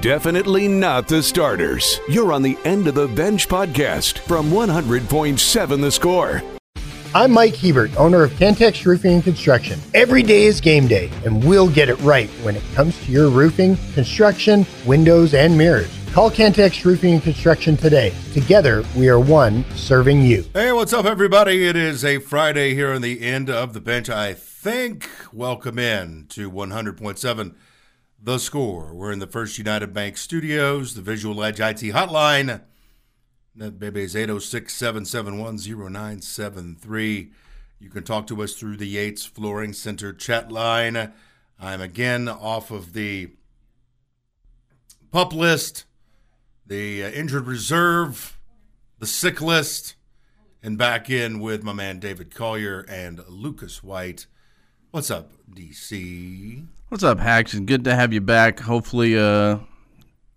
Definitely not the starters. You're on the End of the Bench podcast from 100.7 The Score. I'm Mike Hebert, owner of Cantex Roofing and Construction. Every day is game day, and we'll get it right when it comes to your roofing, construction, windows, and mirrors. Call Cantex Roofing and Construction today. Together, we are one serving you. Hey, what's up, everybody? It is a Friday here on the end of the bench. I think. Welcome in to 100.7 The Score. We're in the First United Bank studios, the Visual Edge IT hotline. That baby is 806 771 0973. You can talk to us through the Yates Flooring Center chat line. I'm again off of the pup list, the uh, injured reserve, the sick list, and back in with my man David Collier and Lucas White. What's up, DC? What's up, Hax? Good to have you back. Hopefully, uh,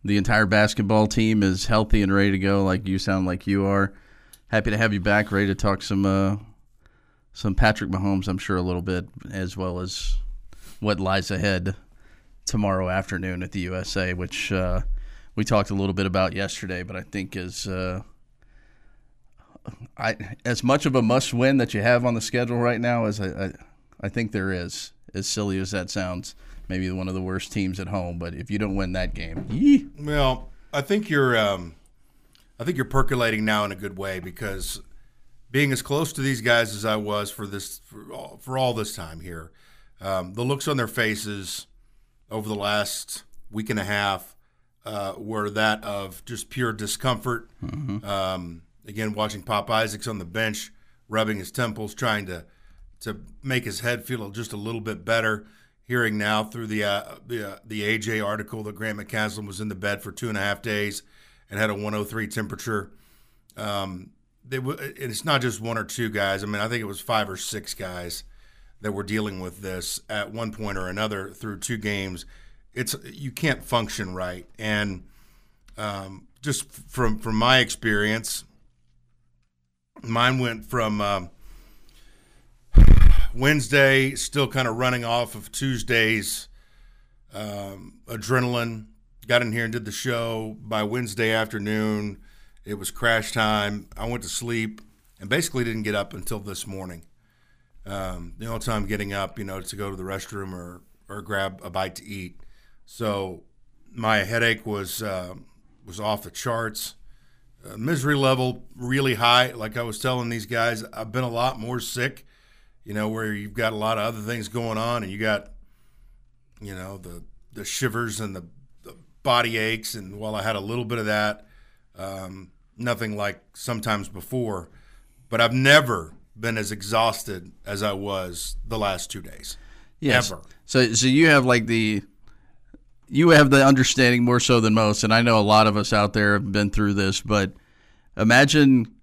the entire basketball team is healthy and ready to go, like you sound like you are. Happy to have you back, ready to talk some uh, some Patrick Mahomes, I'm sure, a little bit, as well as what lies ahead tomorrow afternoon at the USA, which uh, we talked a little bit about yesterday, but I think is uh, I as much of a must win that you have on the schedule right now as I, I, I think there is. As silly as that sounds, maybe one of the worst teams at home, but if you don't win that game, yee. Well, I think you're um, I think you're percolating now in a good way because being as close to these guys as I was for this for all, for all this time here, um, the looks on their faces over the last week and a half uh, were that of just pure discomfort. Um, again, watching Pop Isaacs on the bench, rubbing his temples, trying to to make his head feel just a little bit better. Hearing now through the uh, the uh, the AJ article that Grant McCasland was in the bed for two and a half days and had a 103 temperature. Um, they w- and it's not just one or two guys. I mean, I think it was five or six guys that were dealing with this at one point or another through two games. It's you can't function right, and um, just from from my experience, mine went from um, Wednesday, still kind of running off of Tuesday's um, adrenaline. Got in here and did the show. By Wednesday afternoon, it was crash time. I went to sleep and basically didn't get up until this morning. Um, the only time getting up, you know, to go to the restroom or or grab a bite to eat. So my headache was uh, was off the charts. Uh, misery level really high. Like I was telling these guys, I've been a lot more sick. You know, where you've got a lot of other things going on, and you got, you know, the the shivers and the, the body aches. And while I had a little bit of that, um, nothing like sometimes before. But I've never been as exhausted as I was the last two days. Yes. Ever. So so you have like the you have the understanding more so than most, and I know a lot of us out there have been through this, but imagine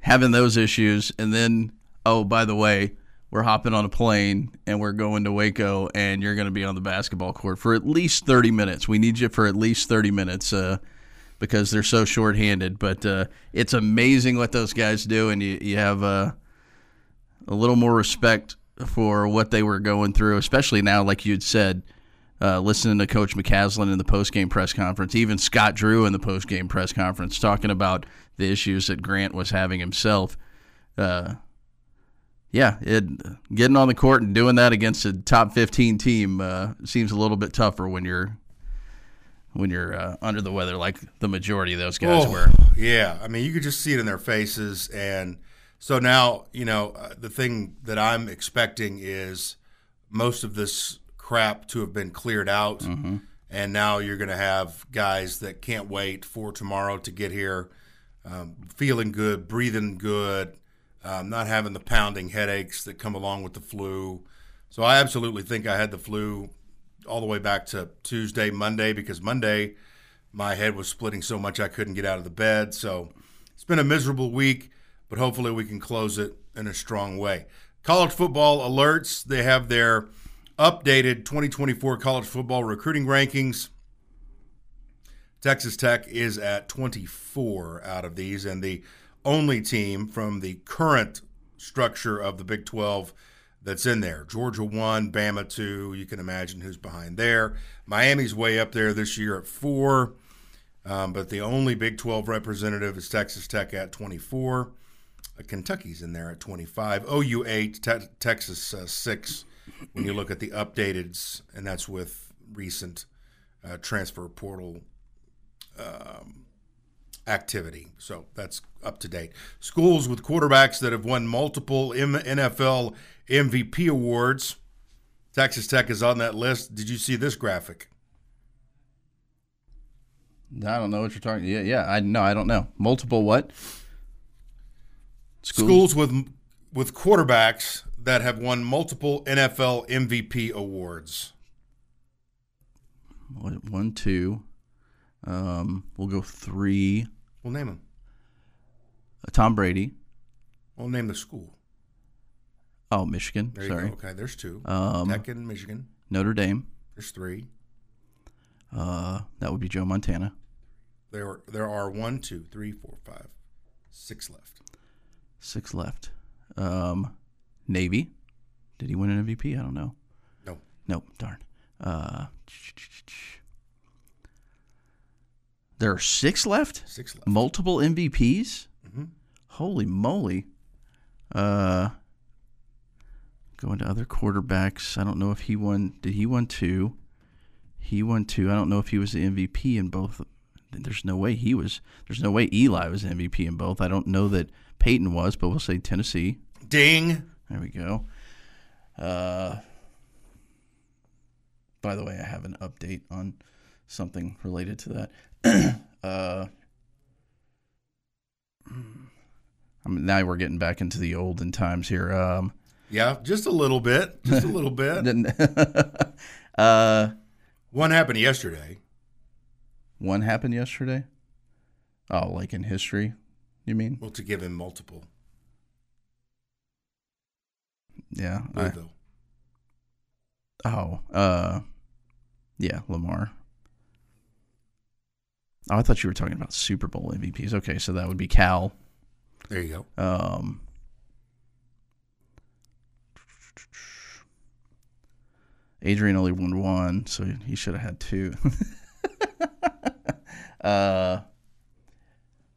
having those issues and then oh, by the way, we're hopping on a plane and we're going to Waco and you're going to be on the basketball court for at least 30 minutes. We need you for at least 30 minutes uh, because they're so short-handed, but uh, it's amazing what those guys do and you you have uh, a little more respect for what they were going through, especially now, like you'd said, uh, listening to Coach McCasland in the post-game press conference, even Scott Drew in the post-game press conference, talking about the issues that Grant was having himself. Uh, yeah, it, getting on the court and doing that against a top 15 team uh, seems a little bit tougher when you're when you're uh, under the weather, like the majority of those guys Oh, were. Yeah, I mean, you could just see it in their faces, and so now you know uh, the thing that I'm expecting is most of this crap to have been cleared out, and now you're going to have guys that can't wait for tomorrow to get here, um, feeling good, breathing good, um, not having the pounding headaches that come along with the flu. So I absolutely think I had the flu all the way back to Tuesday, Monday, because Monday my head was splitting so much I couldn't get out of the bed. So it's been a miserable week, but hopefully we can close it in a strong way. College football alerts, they have their updated 2024 college football recruiting rankings. Texas Tech is at 24 out of these, and the only team from the current structure of the Big 12 that's in there. Georgia one, Bama two. You can imagine who's behind there. Miami's way up there this year at four, um, but the only Big 12 representative is Texas Tech at 24. Uh, Kentucky's in there at 25. OU eight, te- Texas uh, six. When you look at the updateds, and that's with recent uh, transfer portal um, activity. So that's up to date. Schools with quarterbacks that have won multiple M- NFL MVP awards. Texas Tech is on that list. Did you see this graphic? I don't know what you're talking. Yeah, yeah. I no, I don't know. Multiple what? Schools, with with quarterbacks that have won multiple NFL MVP awards. One, one, two. Um, we'll go three. We'll name them. Uh, Tom Brady. We'll name the school. Oh, Michigan. There you Sorry. go. Okay, there's two. Um, Tech in Michigan. Notre Dame. There's three. Uh, that would be Joe Montana. There, there are one, two, three, four, five, six left. Six left. Um, Navy. Did he win an MVP? I don't know. No. No, darn. Uh, there are six left. Six left. Multiple MVPs. Mm-hmm. Holy moly! Uh, going to other quarterbacks. I don't know if he won. Did he won two? He won two. I don't know if he was the MVP in both. There's no way he was. There's no way Eli was MVP in both. I don't know that Peyton was, but we'll say Tennessee. Ding. There we go. Uh, by the way, I have an update on something related to that. uh, I mean, now we're getting back into the olden times here. Um, Yeah, just a little bit. Just a little bit. uh, One happened yesterday. one happened yesterday. Oh, like in history, you mean? Well, to give him multiple. Yeah. I- oh, uh, yeah, Lamar. Oh, I thought you were talking about Super Bowl MVPs. Okay, so that would be Cal. There you go. Um, Adrian only won one, so he should have had two. uh,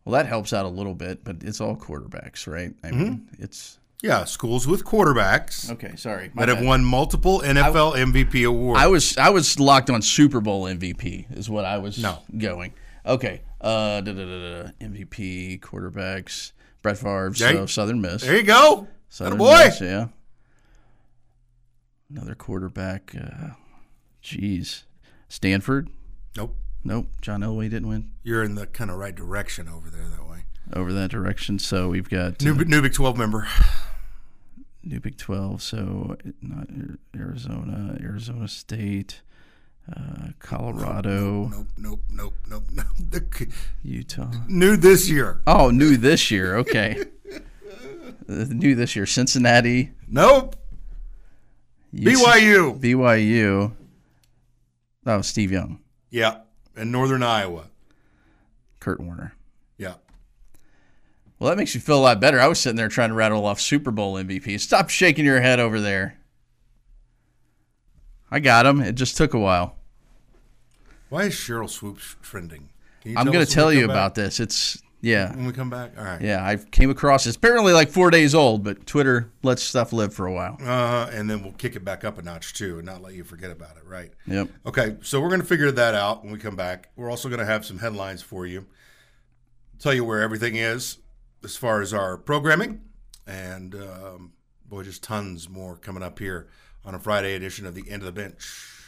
well, that helps out a little bit, but it's all quarterbacks, right? I mean, it's Yeah, schools with quarterbacks okay. Sorry, that have won multiple NFL MVP awards. I was I was locked on Super Bowl MVP is what I was No. going. Okay, uh, da, da, da, MVP quarterbacks. Brett Favre, so you- Southern Miss. there you go. Southern boy. Miss, yeah. Another quarterback. Uh, jeez, Stanford. Nope. Nope. John Elway didn't win You're in the kind of right direction over there that way. over that direction. So we've got New, uh, new Big 12 member. New Big Twelve. So not Arizona, Arizona State, uh, Colorado, Nope, nope, nope, nope, nope. The, Utah. new this year. Oh, new this year. Okay. Uh, new this year. Cincinnati. Nope. BYU. BYU. That was Steve Young. Yeah. And Northern Iowa. Kurt Warner. Yeah. Well, that makes you feel a lot better. I was sitting there trying to rattle off Super Bowl MVP. Stop shaking your head over there. I got him. It just took a while. Why is Sheryl Swoopes trending? Can I'm going to tell you come back? about this. It's yeah. when we come back. All right. Yeah, I came across it's apparently like 4 days old, but Twitter lets stuff live for a while. Uh, and then we'll kick it back up a notch too, and not let you forget about it. Right. Yep. Okay, so we're going to figure that out when we come back. We're also going to have some headlines for you, tell you where everything is as far as our programming, and um, boy, just tons more coming up here on a Friday edition of the End of the Bench.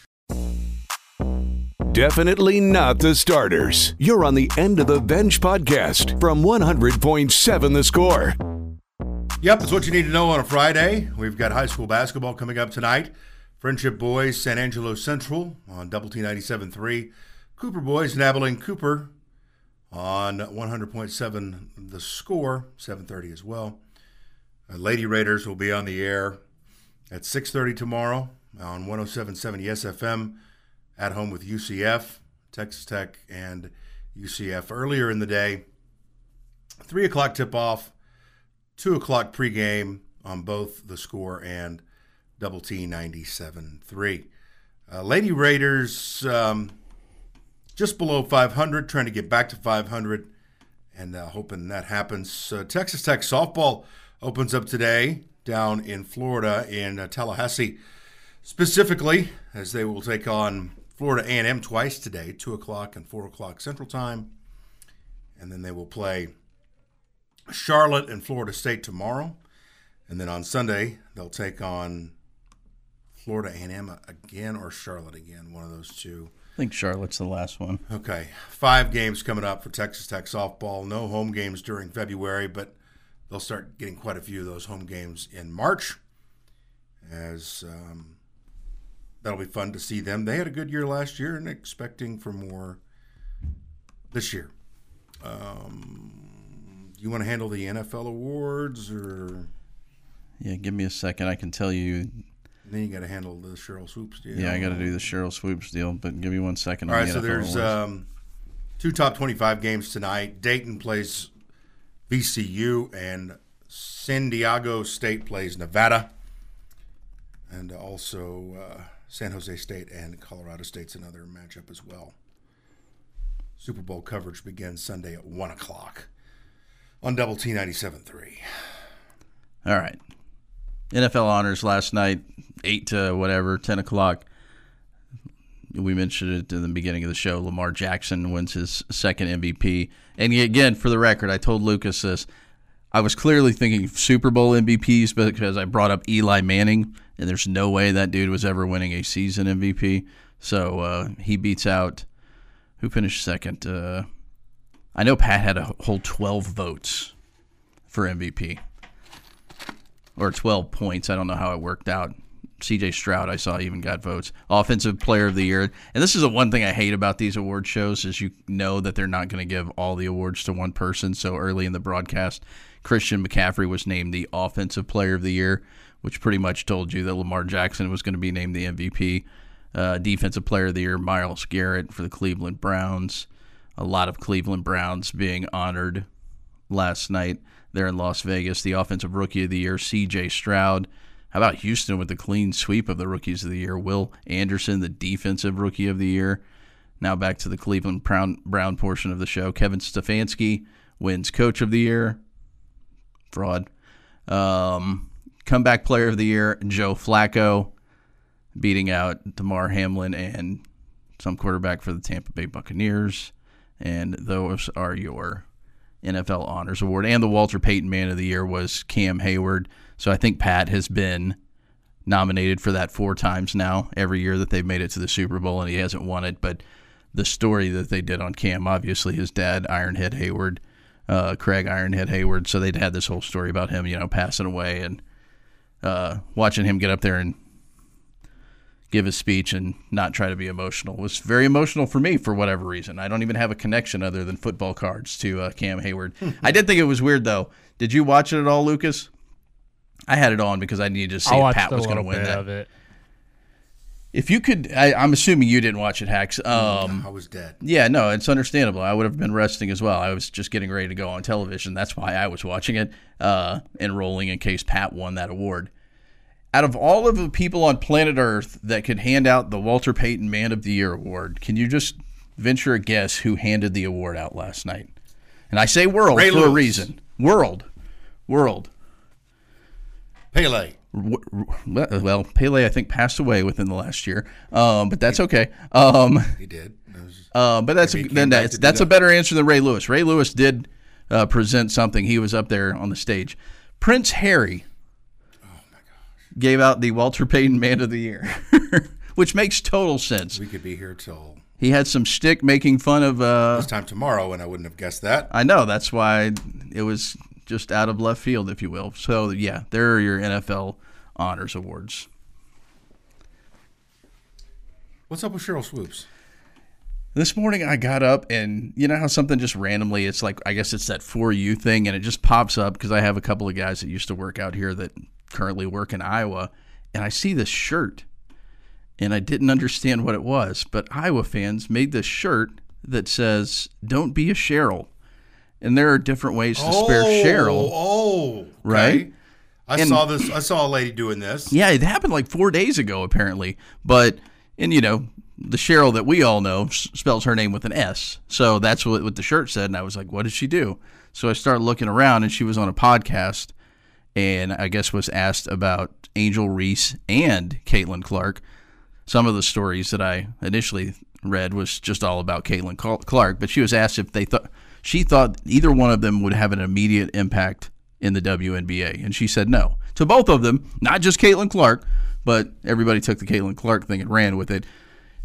Definitely not the starters. You're on the End of the Bench podcast from 100.7 The Score. Yep, that's what you need to know on a Friday. We've got high school basketball coming up tonight. Frenship Boys, San Angelo Central on Double T 97.3. Cooper Boys, and Cooper on 100.7 The Score, 7.30 as well. Uh, Lady Raiders will be on the air at 6.30 tomorrow on 107.7 ESFM at home with UCF, Texas Tech, and UCF. Earlier in the day, 3 o'clock tip-off, 2 o'clock pregame on both the score and Double T 97.3. Uh, Lady Raiders um, just below 500, trying to get back to 500, and uh, hoping that happens. Uh, Texas Tech softball opens up today down in Florida in uh, Tallahassee, specifically as they will take on Florida A&M twice today, two o'clock and four o'clock Central Time, and then they will play Charlotte and Florida State tomorrow, and then on Sunday they'll take on Florida A&M again or Charlotte again, one of those two. I think Charlotte's the last one. Okay, five games coming up for Texas Tech softball. No home games during February, but they'll start getting quite a few of those home games in March. As um, that'll be fun to see them. They had a good year last year, and expecting for more this year. Um, do you want to handle the NFL awards, or Yeah, give me a second. I can tell you. then you got to handle the Sheryl Swoopes deal? Yeah, I got to do the Sheryl Swoopes deal, but give me one second. All right, the so NFL there's um, two top 25 games tonight. Dayton plays VCU, and San Diego State plays Nevada. And also uh, San Jose State and Colorado State's another matchup as well. Super Bowl coverage begins Sunday at 1 o'clock on Double T 97.3. All right. NFL honors last night, 8 to whatever, 10 o'clock. We mentioned it in the beginning of the show. Lamar Jackson wins his second MVP. And again, for the record, I told Lucas this. I was clearly thinking Super Bowl MVPs because I brought up Eli Manning, and there's no way that dude was ever winning a season MVP. So uh, he beats out who finished second. Uh, I know Pat had a whole 12 votes for MVP or 12 points. I don't know how it worked out. CJ Stroud, I saw, even got votes. Offensive Player of the Year, and this is the one thing I hate about these award shows is you know that they're not going to give all the awards to one person. So early in the broadcast, Christian McCaffrey was named the Offensive Player of the Year, which pretty much told you that Lamar Jackson was going to be named the MVP. Uh, Defensive Player of the Year, Myles Garrett for the Cleveland Browns. A lot of Cleveland Browns being honored last night there in Las Vegas. The Offensive Rookie of the Year, C.J. Stroud. How about Houston with the clean sweep of the Rookies of the Year? Will Anderson, the Defensive Rookie of the Year. Now back to the Cleveland Brown, Brown portion of the show. Kevin Stefanski wins Coach of the Year. Fraud. Um, comeback Player of the Year, Joe Flacco, beating out Damar Hamlin and some quarterback for the Tampa Bay Buccaneers. And those are your NFL Honors Award. And the Walter Payton Man of the Year was Cam Heyward. So I think Pat has been nominated for that four times now, every year that they've made it to the Super Bowl, and he hasn't won it. But the story that they did on Cam, obviously, his dad, Ironhead Heyward, uh, Craig Ironhead Heyward. So they'd had this whole story about him, you know, passing away and uh, watching him get up there and give his speech and not try to be emotional was very emotional for me for whatever reason. I don't even have a connection other than football cards to uh, Cam Heyward. I did think it was weird though. Did you watch it at all, Lucas? I had it on because I needed to see I if Pat was going to win that. If you could, I, I'm assuming you didn't watch it, Hax. Um, I was dead. yeah, no, it's understandable. I would have been resting as well. I was just getting ready to go on television. That's why I was watching it, uh, enrolling in case Pat won that award. Out of all of the people on planet Earth that could hand out the Walter Payton Man of the Year award, can you just venture a guess who handed the award out last night? And I say world Ray for a reason. World. World. Pele. Well, Pele, I think, passed away within the last year, um, but that's okay. Um, He did. Uh, but that's came then that's that's a better answer than Ray Lewis. Ray Lewis did uh, present something. He was up there on the stage. Prince Harry gave out the Walter Payton Man of the Year, which makes total sense. we could be here till He had some stick making fun of. Uh, this time tomorrow, and I wouldn't have guessed that. I know that's why it was just out of left field, if you will. So yeah, there are your NFL honors awards. What's up with Sheryl Swoopes? This morning I got up and you know how something just randomly it's like I guess it's that for you thing and it just pops up because I have a couple of guys that used to work out here that currently work in Iowa and I see this shirt and I didn't understand what it was but Iowa fans made this shirt that says don't be a Cheryl and there are different ways to spare Cheryl oh, oh, okay. Right? I And- saw this. I saw a lady doing this. Yeah, it happened like four days ago, apparently. But, and you know, the Sheryl that we all know spells her name with an S. So that's what, what the shirt said. And I was like, what did she do? So I started looking around, and she was on a podcast and I guess was asked about Angel Reese and Caitlin Clark. Some of the stories that I initially read was just all about Caitlin Clark, but she was asked if they thought she thought either one of them would have an immediate impact in the WNBA, and she said no to both of them, not just Caitlin Clark, but everybody took the Caitlin Clark thing and ran with it.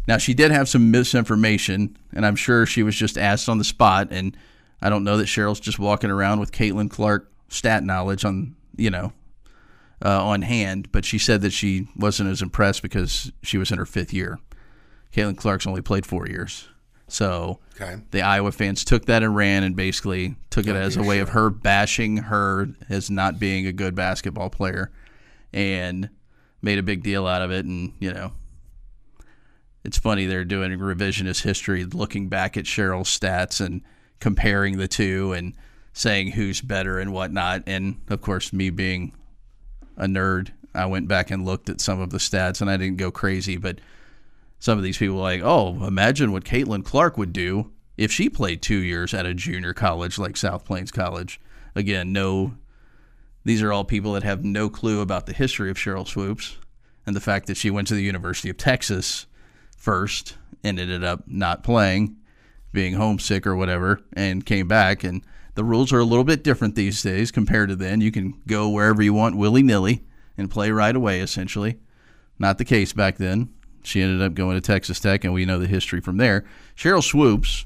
Now she did have some misinformation, and I'm sure she was just asked on the spot. And I don't know that Sheryl's just walking around with Caitlin Clark stat knowledge on you know uh, on hand, but she said that she wasn't as impressed because she was in her fifth year. Caitlin Clark's only played four years, so Okay. the Iowa fans took that and ran and basically took it as a way of her bashing her as not being a good basketball player and made a big deal out of it. And, you know, it's funny they're doing revisionist history, looking back at Sheryl's stats and comparing the two and saying who's better and whatnot. And, of course, me being a nerd, I went back and looked at some of the stats and I didn't go crazy, but some of these people like, oh, imagine what Caitlin Clark would do if she played two years at a junior college like South Plains College. Again, no, these are all people that have no clue about the history of Sheryl Swoopes and the fact that she went to the University of Texas first and ended up not playing, being homesick or whatever, and came back. And the rules are a little bit different these days compared to then. You can go wherever you want willy nilly and play right away, essentially. Not the case back then. She ended up going to Texas Tech, and we know the history from there. Sheryl Swoopes,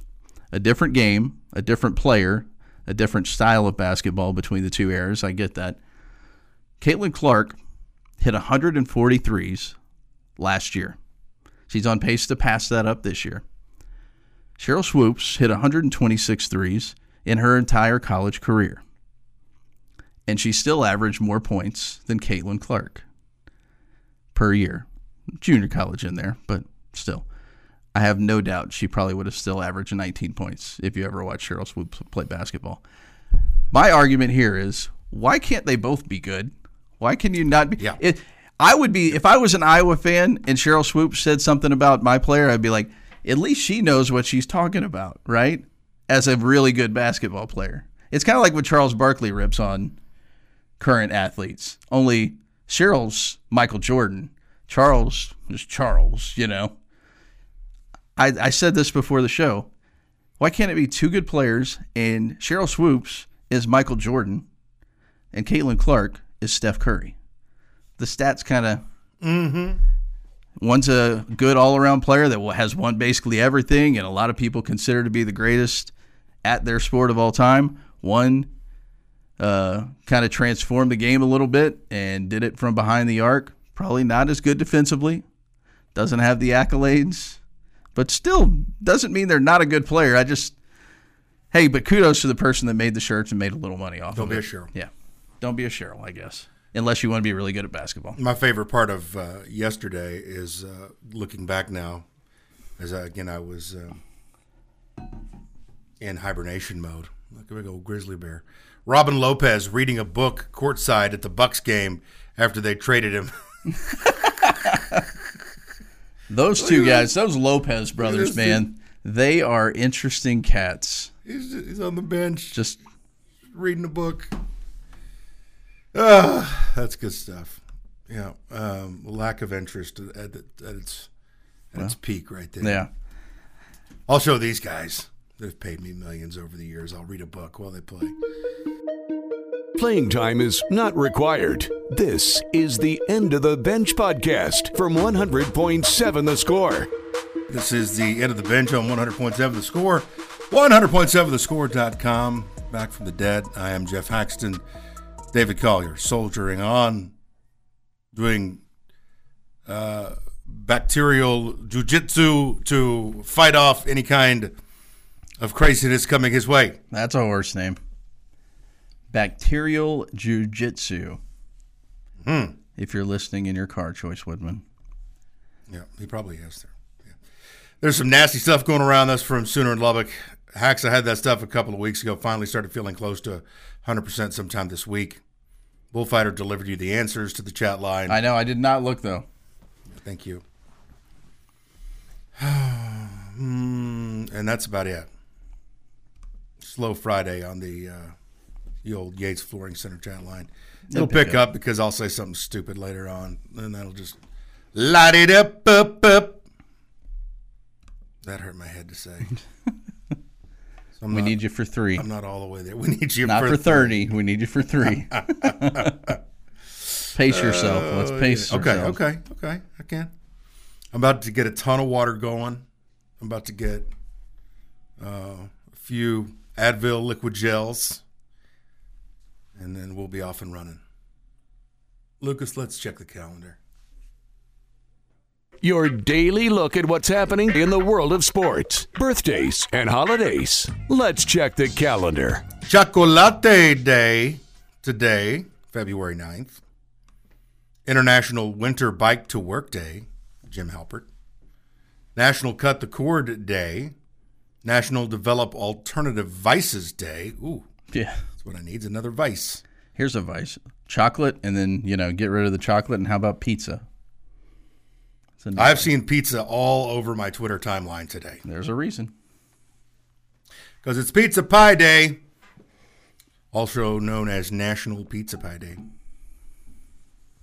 a different game, a different player, a different style of basketball between the two eras. I get that. Caitlin Clark hit 143s last year. She's on pace to pass that up this year. Sheryl Swoopes hit 126 threes in her entire college career. And she still averaged more points than Caitlin Clark per year. Junior college in there, but still. I have no doubt she probably would have still averaged 19 points if you ever watched Sheryl Swoopes play basketball. My argument here is why can't they both be good? Why can you not be? Yeah. It, I would be if I was an Iowa fan and Sheryl Swoopes said something about my player, I'd be like, at least she knows what she's talking about, right? As a really good basketball player. It's kind of like what Charles Barkley rips on current athletes. Only Sheryl's Michael Jordan. Charles is Charles, you know. I, I said this before the show. Why can't it be two good players and Sheryl Swoopes is Michael Jordan and Caitlin Clark is Steph Curry? The stats kind of. One's a good all around player that has won basically everything, and a lot of people consider to be the greatest at their sport of all time. One uh, kind of transformed the game a little bit and did it from behind the arc. Probably not as good defensively, doesn't have the accolades, but still doesn't mean they're not a good player. I just, hey, but kudos to the person that made the shirts and made a little money off Don't of be a Cheryl. Yeah. Don't be a Cheryl, I guess. Unless you want to be really good at basketball. My favorite part of uh, yesterday is uh, looking back now, as I, again I was uh, in hibernation mode, like a big old grizzly bear. Robin Lopez reading a book courtside at the Bucks game after they traded him. Those two guys, those Lopez brothers, man, they are interesting cats. he's, he's on the bench Just reading a book. Ah, that's good stuff. Yeah, um, lack of interest at, at, at its at its peak right there. yeah. I'll show these guys. They've paid me millions over the years. I'll read a book while they play. Playing time is not required. This is the End of the Bench podcast from 100.7 The Score. This is the end of the bench on 100.7 The Score. 100.7thescore.com. Back from the dead. I am Geoff Haxton. David Collier, soldiering on, doing uh, bacterial jujitsu to fight off any kind of craziness coming his way. That's a horse name. Bacterial Jiu-Jitsu. Hmm. If you're listening in your car, Choice Woodman. Yeah, he probably is there. Yeah. There's some nasty stuff going around. That's from Sooner in Lubbock. Hax, I had that stuff a couple of weeks ago. Finally started feeling close to 100% sometime this week. Bullfighter delivered you the answers to the chat line. I know. I did not look though. Thank you. Hmm, and that's about it. Slow Friday on the uh, the old Yates Flooring Center chat line. It'll pick pick up because I'll say something stupid later on, and that'll just light it up, up, up. That hurt my head to say. So We not- need you for three, I'm not all the way there. We need you not for, for thirty. We need you for three. pace yourself. Let's pace Okay, yourself. okay, okay. I can. I'm about to get a ton of water going. I'm about to get uh, a few Advil liquid gels, and then we'll be off and running. Lucas, let's check the calendar. Your daily look at what's happening in the world of sports, birthdays, and holidays. Let's check the calendar. Chocolate Day today, February 9th. International Winter Bike to Work Day, Jim Halpert. National Cut the Cord Day. National Develop Alternative Vices Day. Ooh, Yeah. That's what I need. is Another vice. Here's a vice: chocolate, and then you know, get rid of the chocolate. And how about pizza? I've seen pizza all over my Twitter timeline today There's a reason. because it's Pizza Pie Day, also known as National Pizza Pie Day,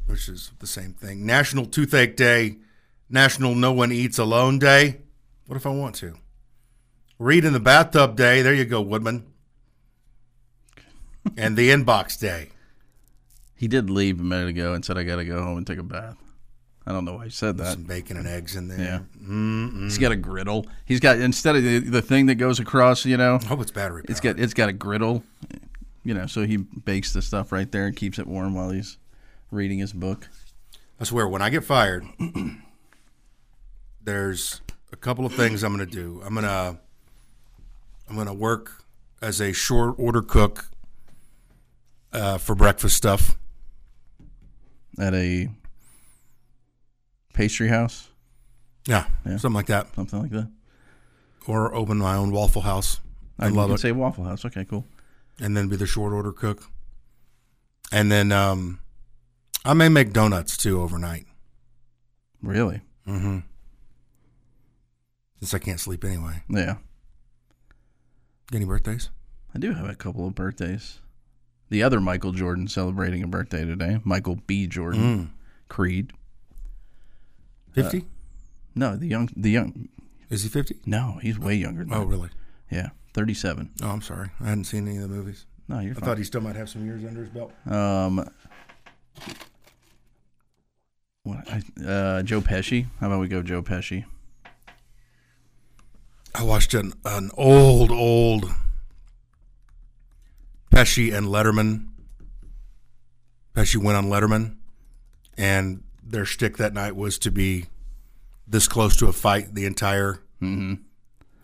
which is the same thing. National Toothache Day, National No One Eats Alone Day. What if I want to? Read in the Bathtub Day. There you go, Woodman. And the Inbox Day. He did leave a minute ago and said, "I got to go home and take a bath." I don't know why he said that. Some bacon and eggs in there. Yeah. He's got a griddle. He's got instead of the, the thing that goes across, you know, I hope it's battery powered. it's got it's got a griddle. You know, so he bakes the stuff right there and keeps it warm while he's reading his book. I swear, when I get fired, there's a couple of things I'm going to do. I'm going to I'm going to work as a short order cook uh, for breakfast stuff. At a pastry house, Yeah, Yeah. something like that, something like that. or open my own Waffle House. I love it, say Waffle House. Okay, cool. and then be the short order cook. And then um, I may make donuts too overnight. Really? Mm-hmm. Since I can't sleep anyway. Yeah. Any birthdays? I do have a couple of birthdays. The other Michael Jordan celebrating a birthday today. Michael B. Jordan. Mm. Creed. Fifty? No, the young the young Is he fifty? no, he's way younger than Oh, that. really? Yeah. Thirty seven. Oh, I'm sorry. I hadn't seen any of the movies. No, you're I fine. thought he still might have some years under his belt. Um, what, I, uh, Joe Pesci. How about we go Joe Pesci? I watched an, an old, old Pesci and Letterman. Pesci went on Letterman, and their shtick that night was to be this close to a fight the entire, you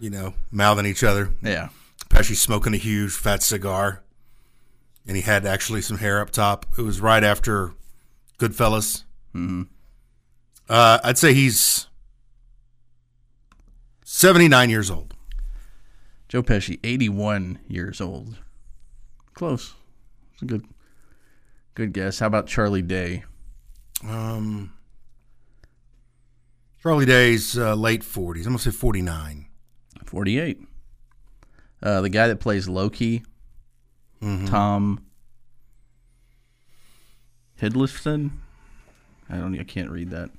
know, mouthing each other. Yeah. Pesci smoking a huge fat cigar, and he had actually some hair up top. It was right after Goodfellas. Mm-hmm. Uh, I'd say he's seventy nine years old. Joe Pesci, eighty one years old. Close. It's a good, good guess. How about Charlie Day? Um, Charlie Day's uh, late forties. I'm gonna say forty nine. Forty eight. Uh, the guy that plays Loki, Tom Hiddleston. I don't. I can't read that.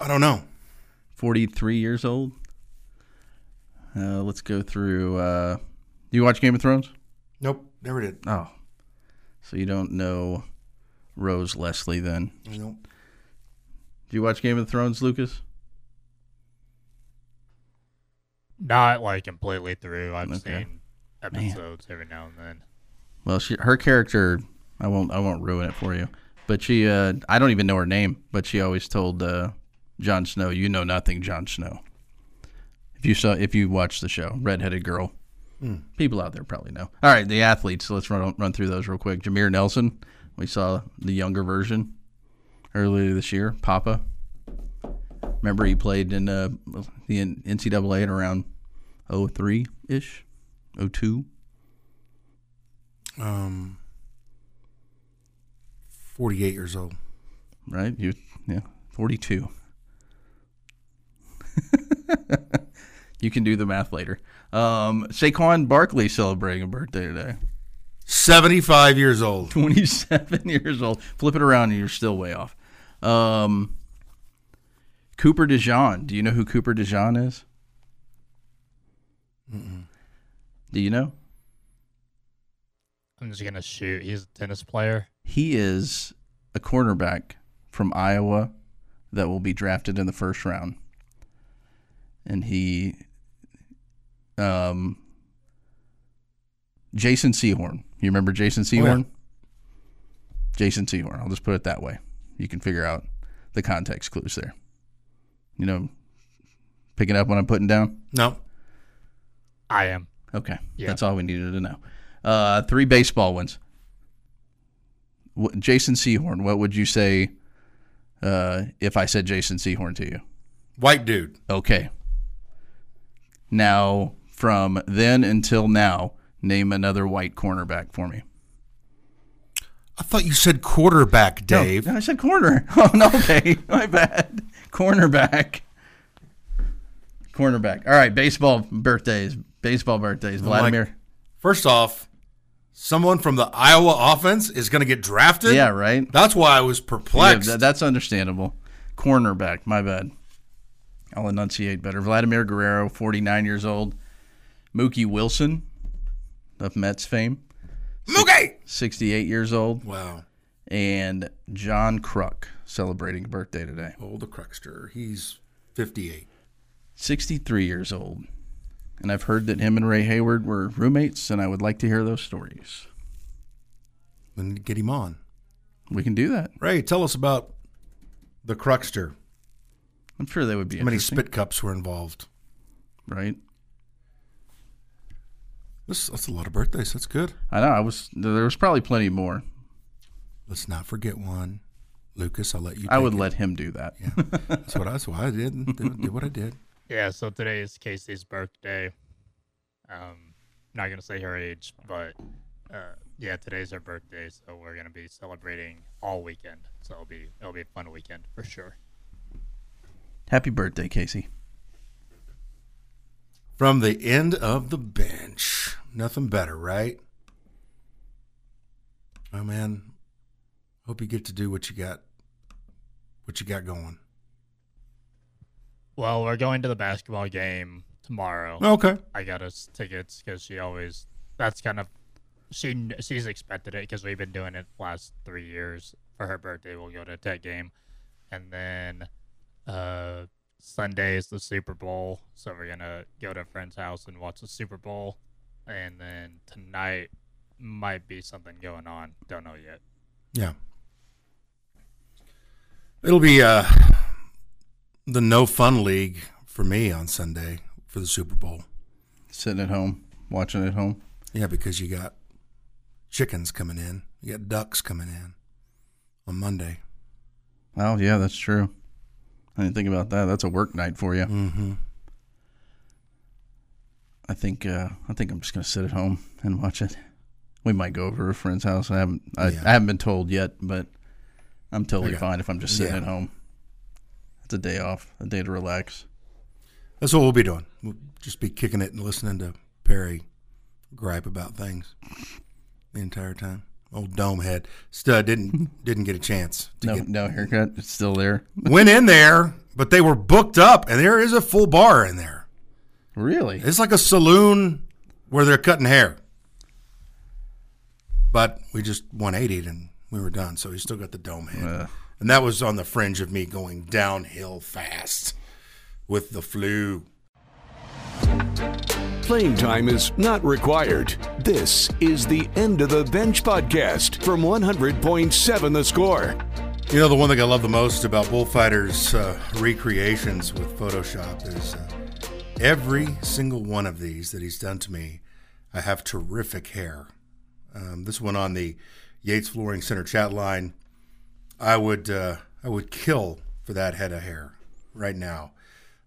I don't know. 43 years old. Uh, let's go through. Do you watch Game of Thrones? Nope, never did. Oh, so you don't know Rose Leslie then? Nope. Do you watch Game of Thrones, Lucas? Not like completely through. I've Okay. seen episodes every now and then. Well, she, her character, I won't. I won't ruin it for you. But she, uh, I don't even know her name. But she always told uh, Jon Snow, "You know nothing, Jon Snow." If you saw, if you watched the show, redheaded girl, people out there probably know. All right, the athletes. Let's run run through those real quick. Jameer Nelson, we saw the younger version earlier this year. Papa, remember he played in uh, the NCAA at around 03 ish, 02. Um, 48 years old. Right? You yeah, 42. you can do the math later. Um, Saquon Barkley celebrating a birthday today. 75 years old. 27 years old. Flip it around and you're still way off. Um, Cooper DeJean. Do you know who Cooper DeJean is? Do you know? I'm just gonna shoot. He's a tennis player. He is a cornerback from Iowa that will be drafted in the first round. And he um Jason Sehorn. You remember Jason Sehorn? Jason Sehorn. I'll just put it that way. You can figure out the context clues there. You know, picking up what I'm putting down? No. I am. Okay. Yeah. That's all we needed to know. Uh, three baseball wins. Wh- Jason Sehorn, what would you say uh, if I said Jason Sehorn to you? White dude. Okay. Now, from then until now, name another white cornerback for me. I thought you said quarterback, Dave. No, I said corner. Oh, no, okay. My bad. Cornerback. Cornerback. All right, baseball birthdays. Baseball birthdays. like- Vladimir. First off, someone from the Iowa offense is going to get drafted. yeah, right? That's why I was perplexed. tha- that's understandable. Cornerback, my bad. I'll enunciate better. Vladimir Guerrero, 49 years old. Mookie Wilson of Mets fame, Mookie. 68 years old. Wow. And John Kruk celebrating birthday today, Oh, the Cruxter. He's 58. 63 years old. And I've heard that him and Ray Hayward were roommates, and I would like to hear those stories. To get him on. We can do that. Ray, tell us about the Cruxter. I'm sure they would be How many spit cups were involved? right? This, that's a lot of birthdays. That's good. I know. I was there was probably plenty more. Let's not forget one. Lucas, I'll let you. I would it. let him do that. Yeah. that's what I. That's why I did. Did, did what I did. Yeah. So today is Casey's birthday. Um, not gonna say her age, but uh, yeah, today's her birthday, so we're gonna be celebrating all weekend. So it'll be it'll be a fun weekend for sure. Happy birthday, Casey. From the end of the bench. Nothing better, right? Oh man. Hope you get to do what you got what you got going. Well, we're going to the basketball game tomorrow. Okay. I got us tickets because she always. That's kind of. She she's expected it because we've been doing it the last three years. For her birthday, we'll go to a tech game, and then uh, Sunday is the Super Bowl, so we're gonna go to a friend's house and watch the Super Bowl, and then tonight might be something going on. Don't know yet. Yeah. It'll be uh the no fun league for me on Sunday for the Super Bowl. Sitting at home, watching at home. Yeah, because you got chickens coming in. You got ducks coming in on Monday. Oh yeah, that's true. I didn't think about that. That's a work night for you. Mm-hmm. I think uh, I think I'm just gonna sit at home and watch it. We might go over to a friend's house. I haven't I, Yeah. I haven't been told yet, but I'm totally Okay. fine if I'm just sitting Yeah. at home. It's a day off, a day to relax. That's what we'll be doing. We'll just be kicking it and listening to Perry gripe about things the entire time. Old dome head stud didn't didn't get a chance to No, get no haircut. It's still there. went in there, but they were booked up, and there is a full bar in there. Really? It's like a saloon where they're cutting hair. But we just 180'd and we were done. So he still got the dome head. Uh, and that was on the fringe of me going downhill fast with the flu. Playing time is not required. This is the End of the Bench podcast from 100.7 The Score. You know, the one thing I love the most about Bullfighter's uh, recreations with Photoshop is uh, every single one of these that he's done to me, I have terrific hair. Um, this one on the Yates Flooring Center chat line, I would uh, I would kill for that head of hair right now.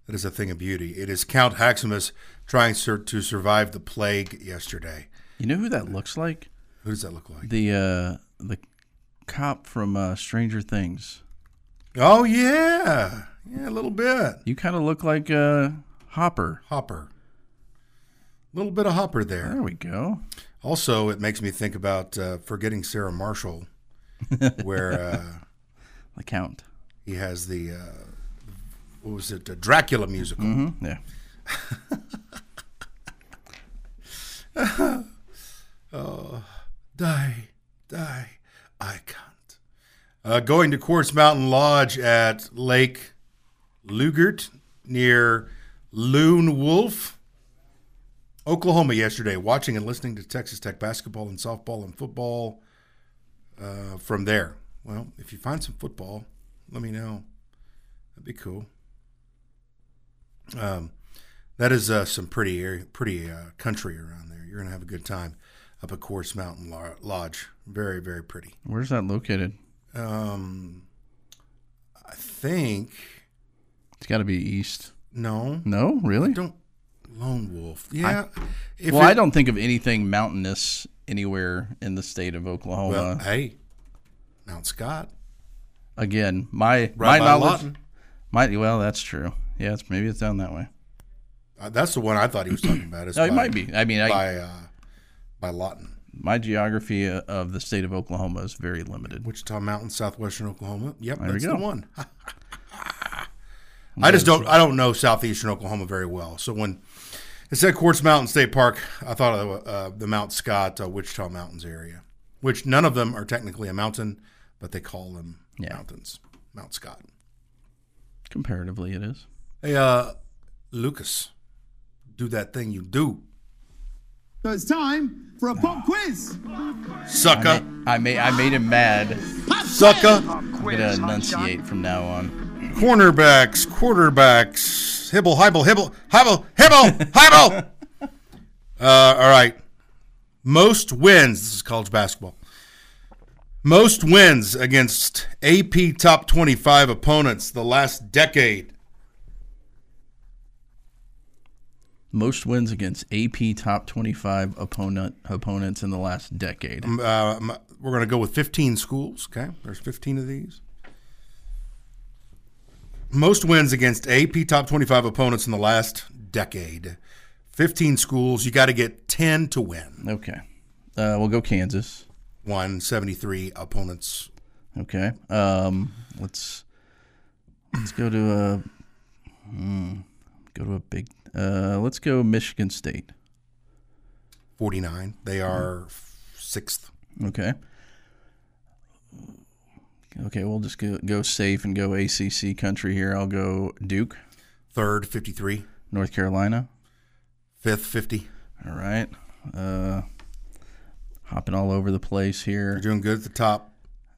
That is a thing of beauty. It is Count Haximus trying sur- to survive the plague yesterday. you know who that looks like? Who does that look like? The uh, the cop from uh, Stranger Things. Oh yeah, yeah, a little bit. You kind of look like uh, Hopper. Hopper. A little bit of Hopper there. There we go. Also, it makes me think about uh, forgetting Sarah Marshall, where uh, The Count. he has the uh, what was it, the Dracula musical. Mm-hmm. Yeah. Die, die, I can't. Uh, going to Quartz Mountain Lodge at Lake Lugert near Lone Wolf, Oklahoma yesterday, watching and listening to Texas Tech basketball and softball and football uh, from there. Well, if you find some football, let me know. That'd be cool. Um, that is uh, some pretty pretty uh, country around there. You're gonna have a good time up at Quartz Mountain Lodge. Very, very pretty. Where's that located? Um, I think It's got to be east. no, No, really? don't Lone Wolf. Yeah, if well, it- I don't think of anything mountainous anywhere in the state of Oklahoma. Well, hey, Mount Scott, Again, my right my knowledge, Lawton. my well, that's true. Yeah, it's maybe it's down that way. Uh, that's the one I thought he was talking about. Is No, it might be. I mean, I, by uh, by Lawton, my geography uh, of the state of Oklahoma is very limited. Wichita Mountains, southwestern Oklahoma. Yep, There that's the one. I just don't. I don't know southeastern Oklahoma very well. So when it said Quartz Mountain State Park, I thought of uh, the Mount Scott, uh, Wichita Mountains area, which none of them are technically a mountain, but they call them Yeah. mountains. Mount Scott. Comparatively, it is. Hey, uh, Lucas, do that thing you do, So it's time for a pop quiz. sucker, I made I made him mad. sucker. I'm gonna enunciate from now on. Cornerbacks, quarterbacks, hibble, hibble, hibble, hibble, hibble, hibble. Uh, all right. Most wins. This is college basketball. Most wins against AP top 25 opponents the last decade. Most wins against AP top 25 opponent opponents in the last decade. Uh, we're going to go with 15 schools. Okay. There's 15 of these. Most wins against AP top 25 opponents in the last decade. 15 schools. You got to get 10 to win. Okay. Uh, we'll go Kansas. 173 opponents. Okay. Um, let's let's go to a hmm, go to a big. Uh, let's go Michigan State. 49. They are sixth. Okay. Okay, we'll just go, go safe and go ACC country here. I'll go Duke, Third, 53. North Carolina. Fifth, 50. All right. Uh, hopping all over the place You're here. doing good at the top.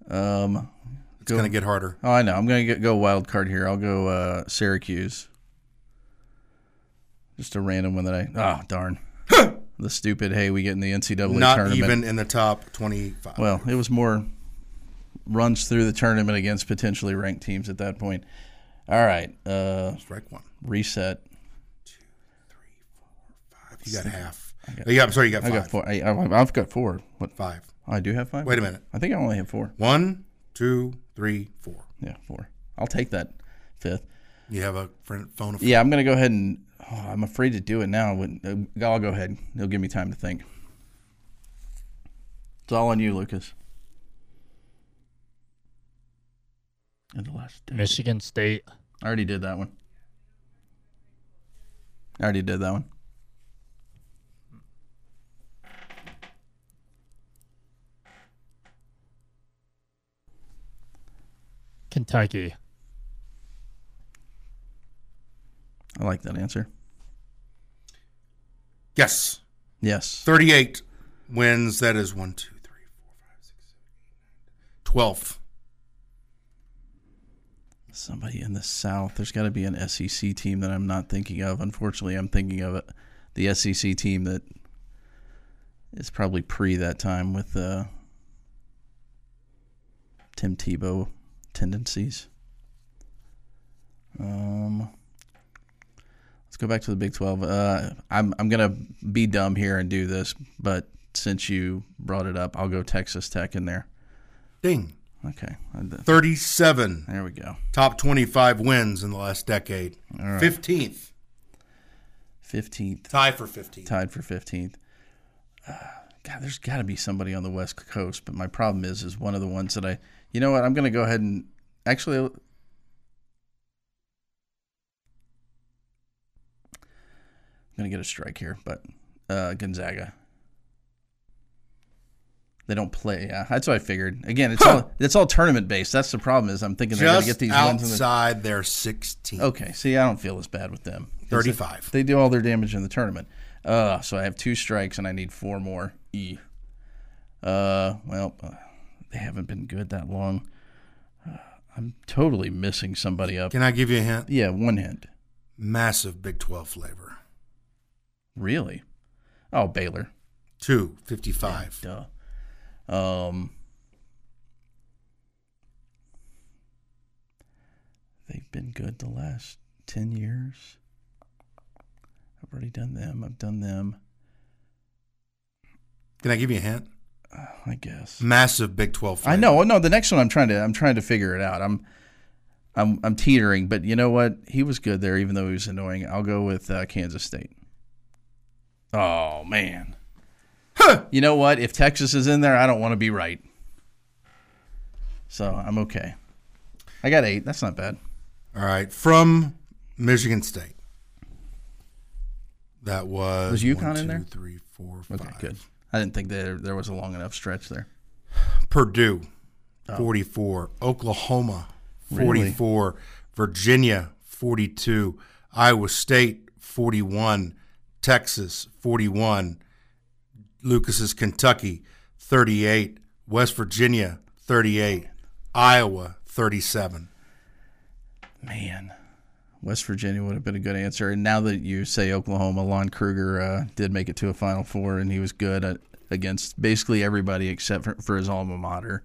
Um, It's going to get harder. oh, I know. I'm going to go wild card here. I'll go uh, Syracuse. Just a random one that I. Oh, darn. the stupid, hey, we get in the NCAA Not tournament. even in the top 25. Well, it was more runs through the tournament against potentially ranked teams at that point. All right. Uh, Strike one. reset. Two, three, four, five. You got half. Oh, yeah, I'm sorry, you got I got four. I, I, I've got four. What? Five. I do have five. Wait a minute. I think I only have four. One, two, three, four. Yeah, four. I'll take that fifth. You have a friend, phone of Yeah, I'm gonna go ahead and. Oh, I'm afraid to do it now. Uh, I'll go ahead. It'll give me time to think. It's all on you, Lucas. In the last day. Michigan State. I already did that one. I already did that one. Kentucky. I like that answer. Yes. Yes. 38 wins. That is one, two, three, four, five, six, seven, eight, nine, 12th. Somebody in the South. There's got to be an SEC team that I'm not thinking of. Unfortunately, I'm thinking of it, the SEC team that is probably pre that time with uh, Tim Tebow tendencies. Um, let's go back to the Big 12. Uh, I'm I'm gonna be dumb here and do this, but since you brought it up, I'll go Texas Tech in there. Ding. Okay. 37 There we go. top 25 wins in the last decade. 15th. 15th. Tied for 15th. Tied for 15th. Uh, God, there's got to be somebody on the West Coast, but my problem is, is one of the ones that I, you know what, I'm going to go ahead and actually, going to get a strike here, but uh, Gonzaga. They don't play. Yeah, that's what I figured. Again, it's all it's all tournament based. That's the problem. Is I'm thinking they're going to get these wins. In the, outside their 16. okay, see, I don't feel as bad with them. 35. They do all their damage in the tournament. Uh, so I have two strikes and I need four more. E. Uh, well, uh, they haven't been good that long. Uh, I'm totally missing somebody up. Can I give you a hint? Yeah, one hint. Massive Big 12 flavor. Really? Oh, Baylor. Two fifty-five. 55. Duh. Um, they've been good the last 10 years. I've already done them. I've done them, Can I give you a hint? I guess. Massive Big 12 flavor. I know. No, the next one I'm trying to I'm trying to figure it out. I'm I'm I'm teetering, but you know what? He was good there, even though he was annoying. I'll go with uh, Kansas State. Oh man. You know what? If Texas is in there, I don't want to be right. So I'm okay. I got eight. That's not bad. All right. From Michigan State. That was. Was UConn one, in two, there? three, four, five. Okay, good. I didn't think there there was a long enough stretch there. Purdue, 44. Oklahoma, Oh. Really? 44. Virginia, 42. Iowa State, 41. Texas, 41. Lucas's Kentucky, 38. West Virginia, 38. Iowa, 37. Man, West Virginia would have been a good answer. And now that you say Oklahoma, Lon Kruger uh, did make it to a Final Four, and he was good at, against basically everybody except for, for his alma mater.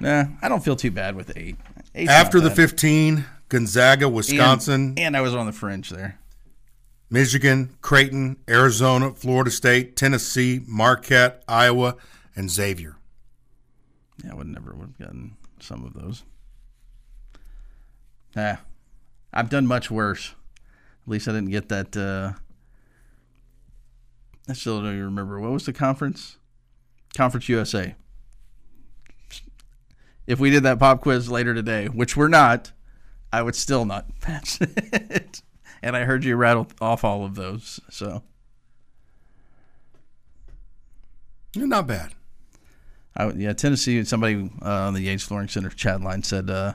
Nah, I don't feel too bad with eight. Eight's After the 15, Gonzaga, Wisconsin, and, and I was on the fringe there. Michigan, Creighton, Arizona, Florida State, Tennessee, Marquette, Iowa, and Xavier. Yeah, I would never would have gotten some of those. Ah, I've done much worse. At least I didn't get that. Uh, I still don't even remember. What was the conference? Conference USA. If we did that pop quiz later today, which we're not, I would still not pass it. and I heard you rattle off all of those. So You're Not bad. I, would- yeah, Tennessee. Somebody uh, on the Yates Flooring Center chat line said uh,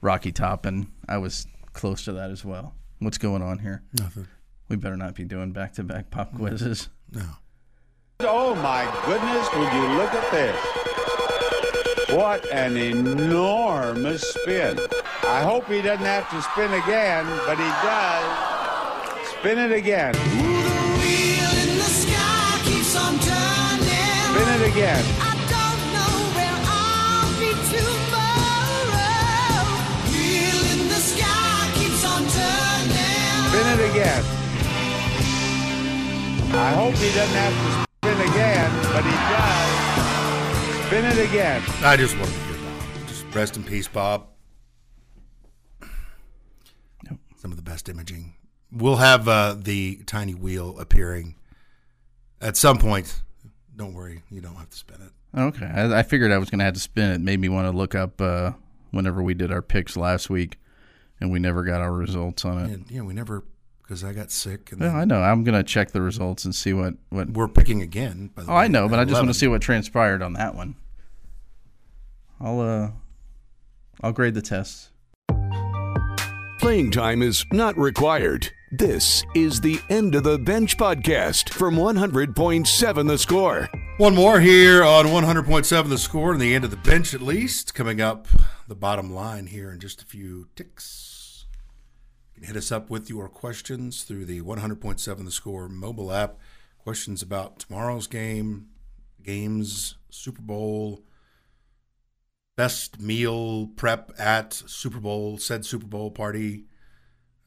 Rocky Top, and I was close to that as well. What's going on here? Nothing. We better not be doing back-to-back pop quizzes. No. Oh my goodness, would you look at this? What an enormous spin. I hope he doesn't have to spin again, but he does. Spin it again. Spin it again. Spin it again. I hope he doesn't have to spin again, but he does. Spin it again. I just wanted to hear Bob. Just rest in peace, Bob. Some of the best imaging. We'll have uh, the tiny wheel appearing at some point. Don't worry, you don't have to spin it. Okay, I, I figured I was going to have to spin it. Made me want to look up uh, whenever we did our picks last week, and we never got our results on it. And, yeah, we never because I got sick, and Well, I know. I'm going to check the results and see what what. we're picking again. By the Oh, way, I know, but at I just want to see what transpired on that one. I'll uh, I'll grade the tests. Playing time is not required. This is the End of the Bench podcast from 100.7 The Score. One more here on 100.7 the score and the end of the bench at least. Coming up the bottom line here in just a few ticks. You can hit us up with your questions through the 100.7 the score mobile app. Questions about tomorrow's game, games, Super Bowl, best meal prep at Super Bowl, said Super Bowl party,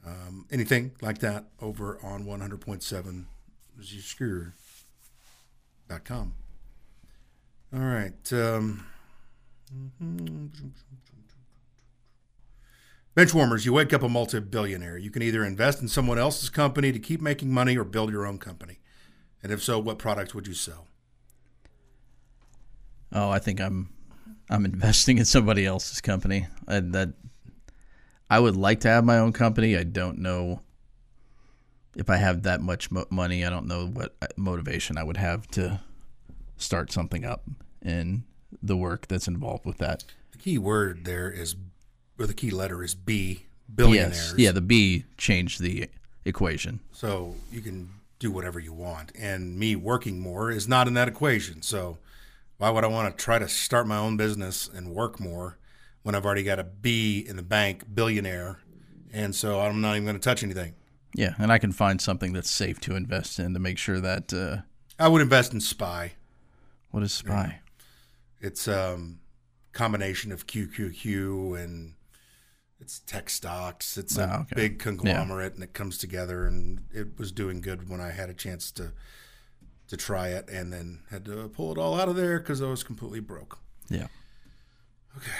um, anything like that over on 100.7 com. All right. Um, Benchwarmers, you wake up a multi billionaire. You can either invest in someone else's company to keep making money or build your own company. And if so, what product would you sell? Oh, I think I'm I'm investing in somebody else's company. I, that I would like to have my own company. I don't know if I have that much mo- money. I don't know what uh, motivation I would have to start something up and the work that's involved with that. The key word there is, or the key letter is B, billionaires. Yes, yeah, the B changed the equation. So you can do whatever you want. And me working more is not in that equation. So why would I want to try to start my own business and work more when I've already got a B in the bank, billionaire? And so I'm not even going to touch anything. Yeah, and I can find something that's safe to invest in to make sure that. Uh, I would invest in Spy. What is Spy? It's a um, combination of QQQ and it's tech stocks. It's a Oh, okay. big conglomerate, and it comes together. And it was doing good when I had a chance to to try it, and then had to pull it all out of there because I was completely broke. Yeah. Okay.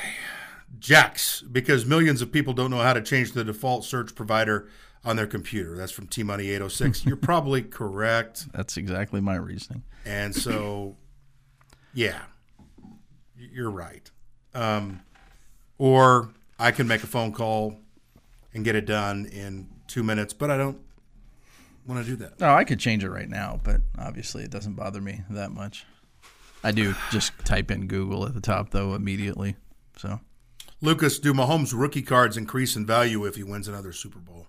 Hax, because millions of people don't know how to change the default search provider on their computer. That's from T Money 806. You're probably correct. That's exactly my reasoning. And so, yeah, you're right. Um, or I can make a phone call and get it done in two minutes, but I don't want to do that. No, I could change it right now, but obviously it doesn't bother me that much. I do just type in Google at the top though immediately. So Lucas, do Mahomes' rookie cards increase in value if he wins another Super Bowl?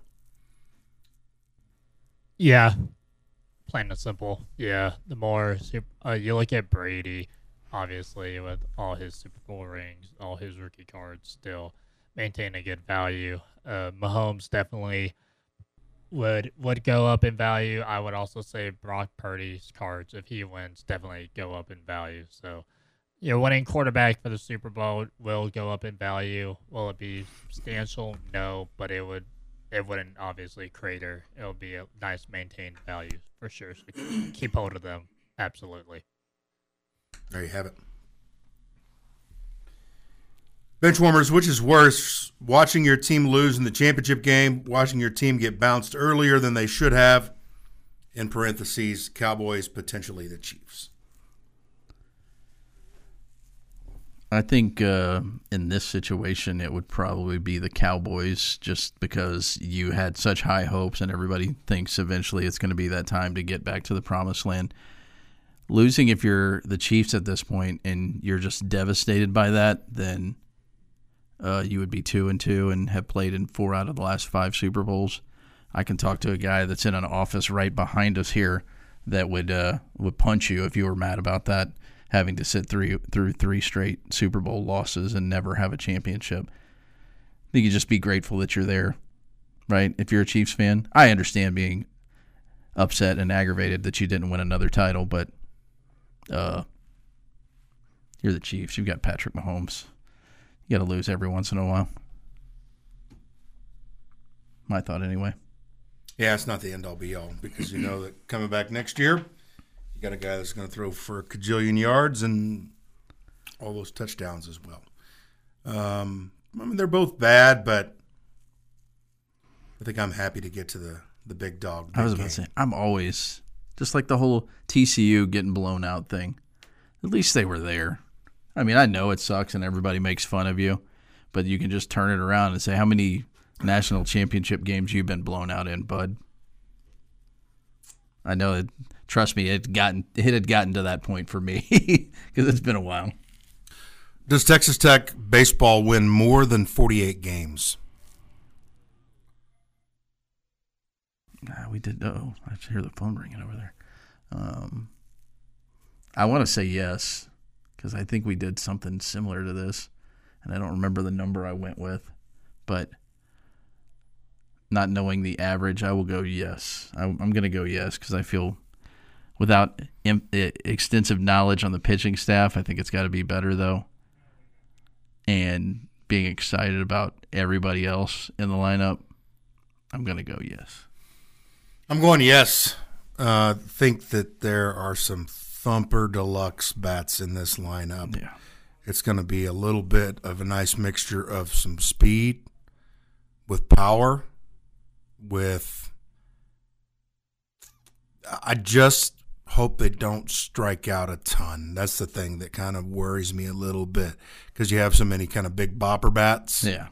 Yeah, plain and simple. Yeah, the more sup- uh, you look at Brady, obviously with all his Super Bowl rings, all his rookie cards, still maintain a good value. Uh, Mahomes definitely would would go up in value. I would also say Brock Purdy's cards, if he wins, definitely go up in value. So, you know, winning quarterback for the Super Bowl will go up in value. Will it be substantial? No, but it would it wouldn't obviously crater. It'll be a nice maintained value for sure. So keep hold of them. Absolutely. There you have it. Benchwarmers, which is worse, watching your team lose in the championship game, watching your team get bounced earlier than they should have? In parentheses, Cowboys, potentially the Chiefs. I think uh, in this situation it would probably be the Cowboys, just because you had such high hopes and everybody thinks eventually it's going to be that time to get back to the promised land. Losing if you're the Chiefs at this point and you're just devastated by that, then uh, you would be two and two and have played in four out of the last five Super Bowls. I can talk to a guy that's in an office right behind us here that would uh, would punch you if you were mad about that, having to sit three through three straight Super Bowl losses and never have a championship. I think you just be grateful that you're there, right? If you're a Chiefs fan, I understand being upset and aggravated that you didn't win another title, but uh, you're the Chiefs. You've got Patrick Mahomes. You got to lose every once in a while. My thought, anyway. Yeah, it's not the end all be all because you know that coming back next year, you got a guy that's going to throw for a cajillion yards and all those touchdowns as well. Um, I mean, they're both bad, but I think I'm happy to get to the the big dog. I was big about to say, I'm always just like the whole TCU getting blown out thing. At least they were there. I mean, I know it sucks and everybody makes fun of you, but you can just turn it around and say, how many national championship games you've been blown out in, bud? I know it. Trust me, it gotten it had gotten to that point for me because it's been a while. Does Texas Tech baseball win more than 48 games? Nah, we did. Oh, I hear the phone ringing over there. Um, I want to say yes because I think we did something similar to this, and I don't remember the number I went with, but not knowing the average, I will go yes. I, I'm going to go yes because I feel without e- extensive knowledge on the pitching staff, I think it's got to be better though, and being excited about everybody else in the lineup, I'm going to go yes. I'm going yes. uh, think that there are some thumper deluxe bats in this lineup. Yeah. It's going to be a little bit of a nice mixture of some speed with power, with. I just hope they don't strike out a ton. That's the thing that kind of worries me a little bit because you have so many kind of big bopper bats. Yeah.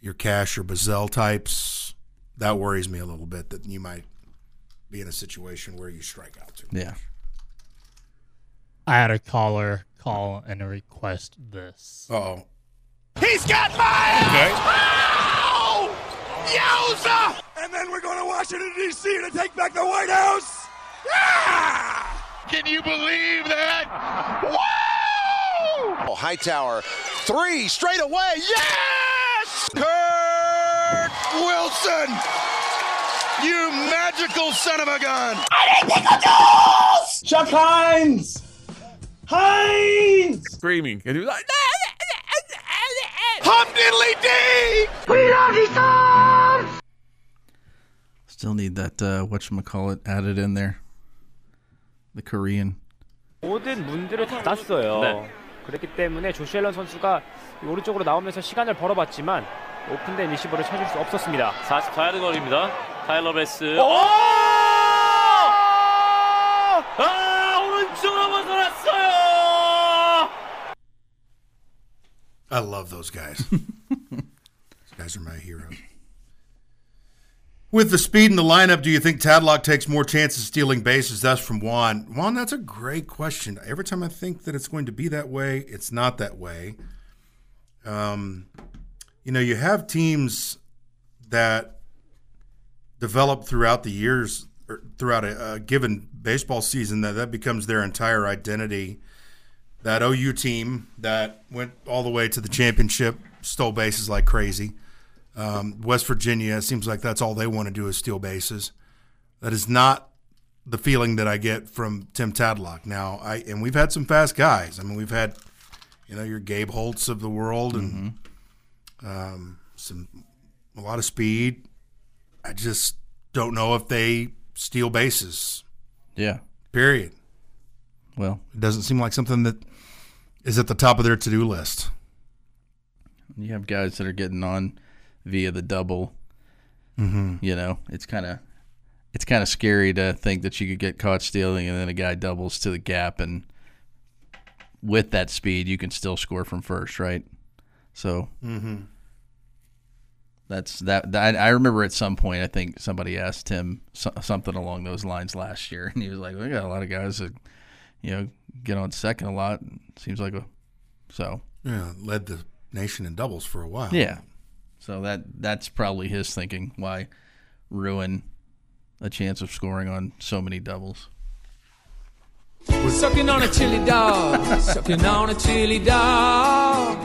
Your Kash or Bazzell types. That worries me a little bit that you might be in a situation where you strike out too. Yeah. I had a caller call and request this. Oh, He's got miles! okay. Oh! Yowza! And then we're going to Washington, D.C. to take back the White House! Ah! Can you believe that? Whoa! Oh, Hightower, three straight away. Yes! Kurt Wilson! You magical son of a gun! Chuck Hines! Hines! screaming, and he was like, Hum diddly! Still need that uh whatchamacallit added in there. The Korean. 모든 문들을 닫았어요. 그렇기 때문에 조시 앨런 선수가 이 오른쪽으로 나오면서 시간을 벌어봤지만 오픈된 리시버를 찾을 수 없었습니다. 44야드 거리입니다. 타일러 베스. 오! I love those guys. those guys are my heroes. With the speed in the lineup, do you think Tadlock takes more chances stealing bases? That's from Juan. Juan, that's a great question. Every time I think that it's going to be that way, it's not that way. Um, you know, you have teams that develop throughout the years, or throughout a, a given baseball season, that that becomes their entire identity that OU team that went all the way to the championship, stole bases like crazy. Um, West Virginia, it seems like that's all they want to do is steal bases. That is not the feeling that I get from Tim Tadlock. Now, I and we've had some fast guys. I mean, we've had, you know, your Gabe Holts of the world and um, some a lot of speed. I just don't know if they steal bases. Yeah. Period. Well, It doesn't seem like something that is at the top of their to-do list. you have guys that are getting on via the double. Mm-hmm. You know, it's kind of it's kind of scary to think that you could get caught stealing and then a guy doubles to the gap and with that speed you can still score from first, right? So Mm-hmm. that's that, that. I remember at some point I think somebody asked him so, something along those lines last year, and he was like, "We got a lot of guys that you know get on second a lot. Seems like a so Yeah, led the nation in doubles for a while. yeah. So that that's probably his thinking. Why ruin a chance of scoring on so many doubles? Sucking on a chili dog, sucking on a chili dog,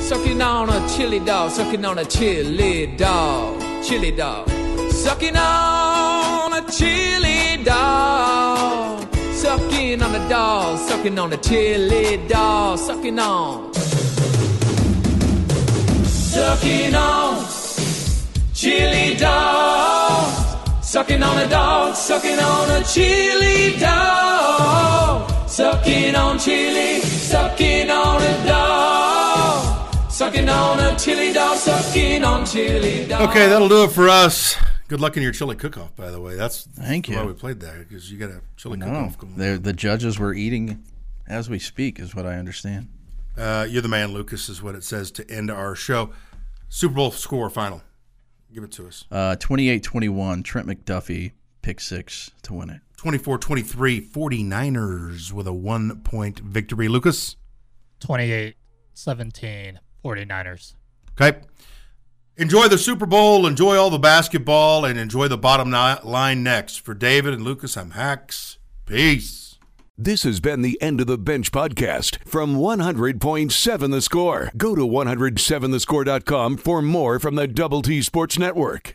sucking on a chili dog, sucking on a chili dog, chili dog, sucking on a chili dog, sucking on a dog, sucking on a chili dog, sucking on, sucking on chili dog. Sucking on a dog, sucking on a chili dog. Sucking on chili, sucking on a dog. Sucking on a chili dog, sucking on chili dog. Okay, that'll do it for us. Good luck in your chili cook-off, by the way. That's Thank why you. we played that because you got a chili No, cook-off going. they're- the judges were eating as we speak, is what I understand. Uh, you're the man, Lucas, is what it says to end our show. Super Bowl score final. Give it to us. Uh, 28-21, Trent McDuffie pick six to win it. 24-23, 49ers with a one-point victory. Lucas? 28 17 49ers. Okay. Enjoy the Super Bowl, enjoy all the basketball, and enjoy the bottom line next. For David and Lucas, I'm Hax. Peace. This has been the End of the Bench podcast from 100.7 The Score. Go to 107thescore.com for more from the Double T Sports Network.